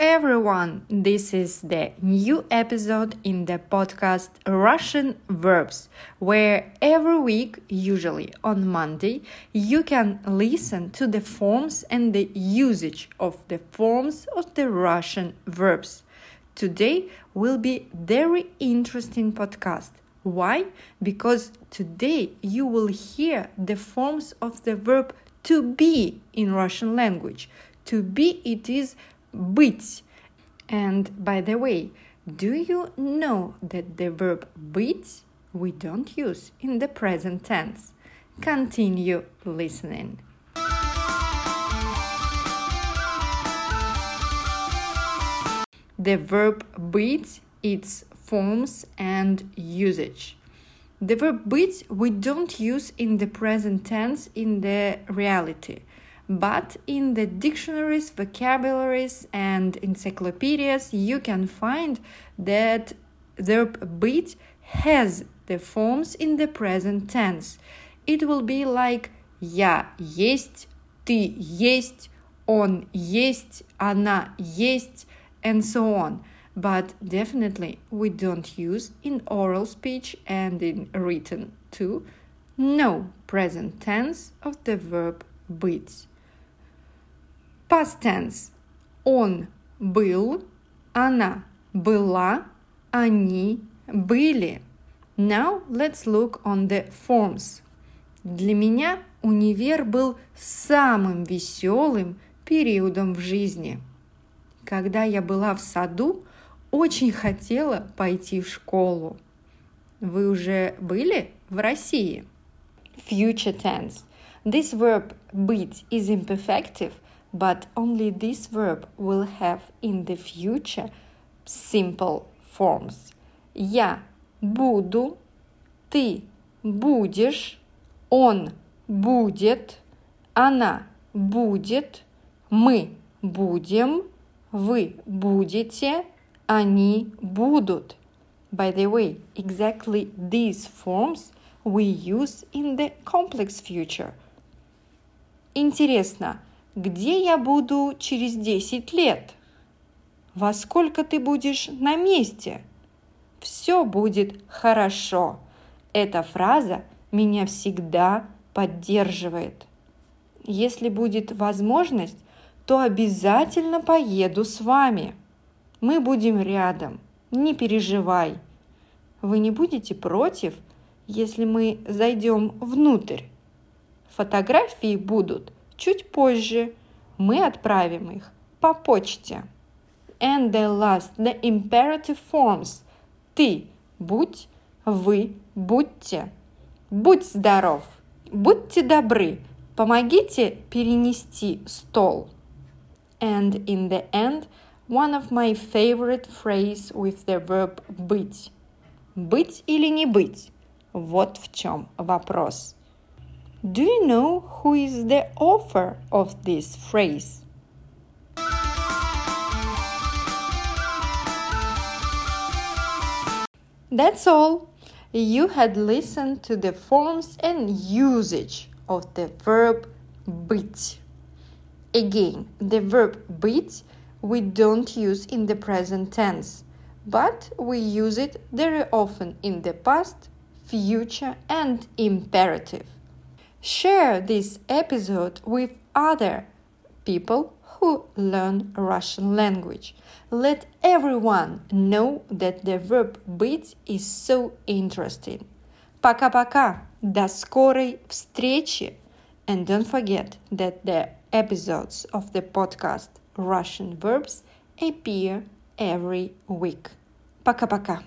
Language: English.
everyone. This is the new episode in the podcast Russian Verbs, where every week, usually on Monday, you can listen to the forms and the usage of the forms of the Russian verbs. Today will be very interesting podcast. Why? Because today you will hear the forms of the verb to be in Russian language. To be it is быть. And by the way, do you know that the verb быть we don't use in the present tense? Continue listening. The verb быть, its forms and usage. The verb быть we don't use in the present tense in the reality but in the dictionaries, vocabularies, and encyclopedias, you can find that the быть has the forms in the present tense. It will be like я есть, ты есть, он есть, она есть, and so on. But definitely we don't use in oral speech and in written too no present tense of the verb быть. Past tense. Он был, она была, они были. Now let's look on the forms. Для меня универ был самым веселым периодом в жизни. Когда я была в саду, очень хотела пойти в школу. Вы уже были в России? Future tense. This verb быть is imperfective but only this verb will have in the future simple forms. Я буду, ты будешь, он будет, она будет, мы будем, вы будете, они будут. By the way, exactly these forms we use in the complex future. Интересно, Где я буду через 10 лет? Во сколько ты будешь на месте? Все будет хорошо. Эта фраза меня всегда поддерживает. Если будет возможность, то обязательно поеду с вами. Мы будем рядом, не переживай. Вы не будете против, если мы зайдем внутрь? Фотографии будут Чуть позже мы отправим их по почте. And the last, the imperative forms. Ты будь, вы будьте. Будь здоров, будьте добры, помогите перенести стол. And in the end, one of my favorite phrase with the verb быть. Быть или не быть? Вот в чем вопрос. Do you know who is the author of this phrase? That's all. You had listened to the forms and usage of the verb быть. Again, the verb быть we don't use in the present tense, but we use it very often in the past, future, and imperative. Share this episode with other people who learn Russian language. Let everyone know that the verb быть is so interesting. Пока-пока. До скорой встречи. And don't forget that the episodes of the podcast Russian verbs appear every week. Пока-пока.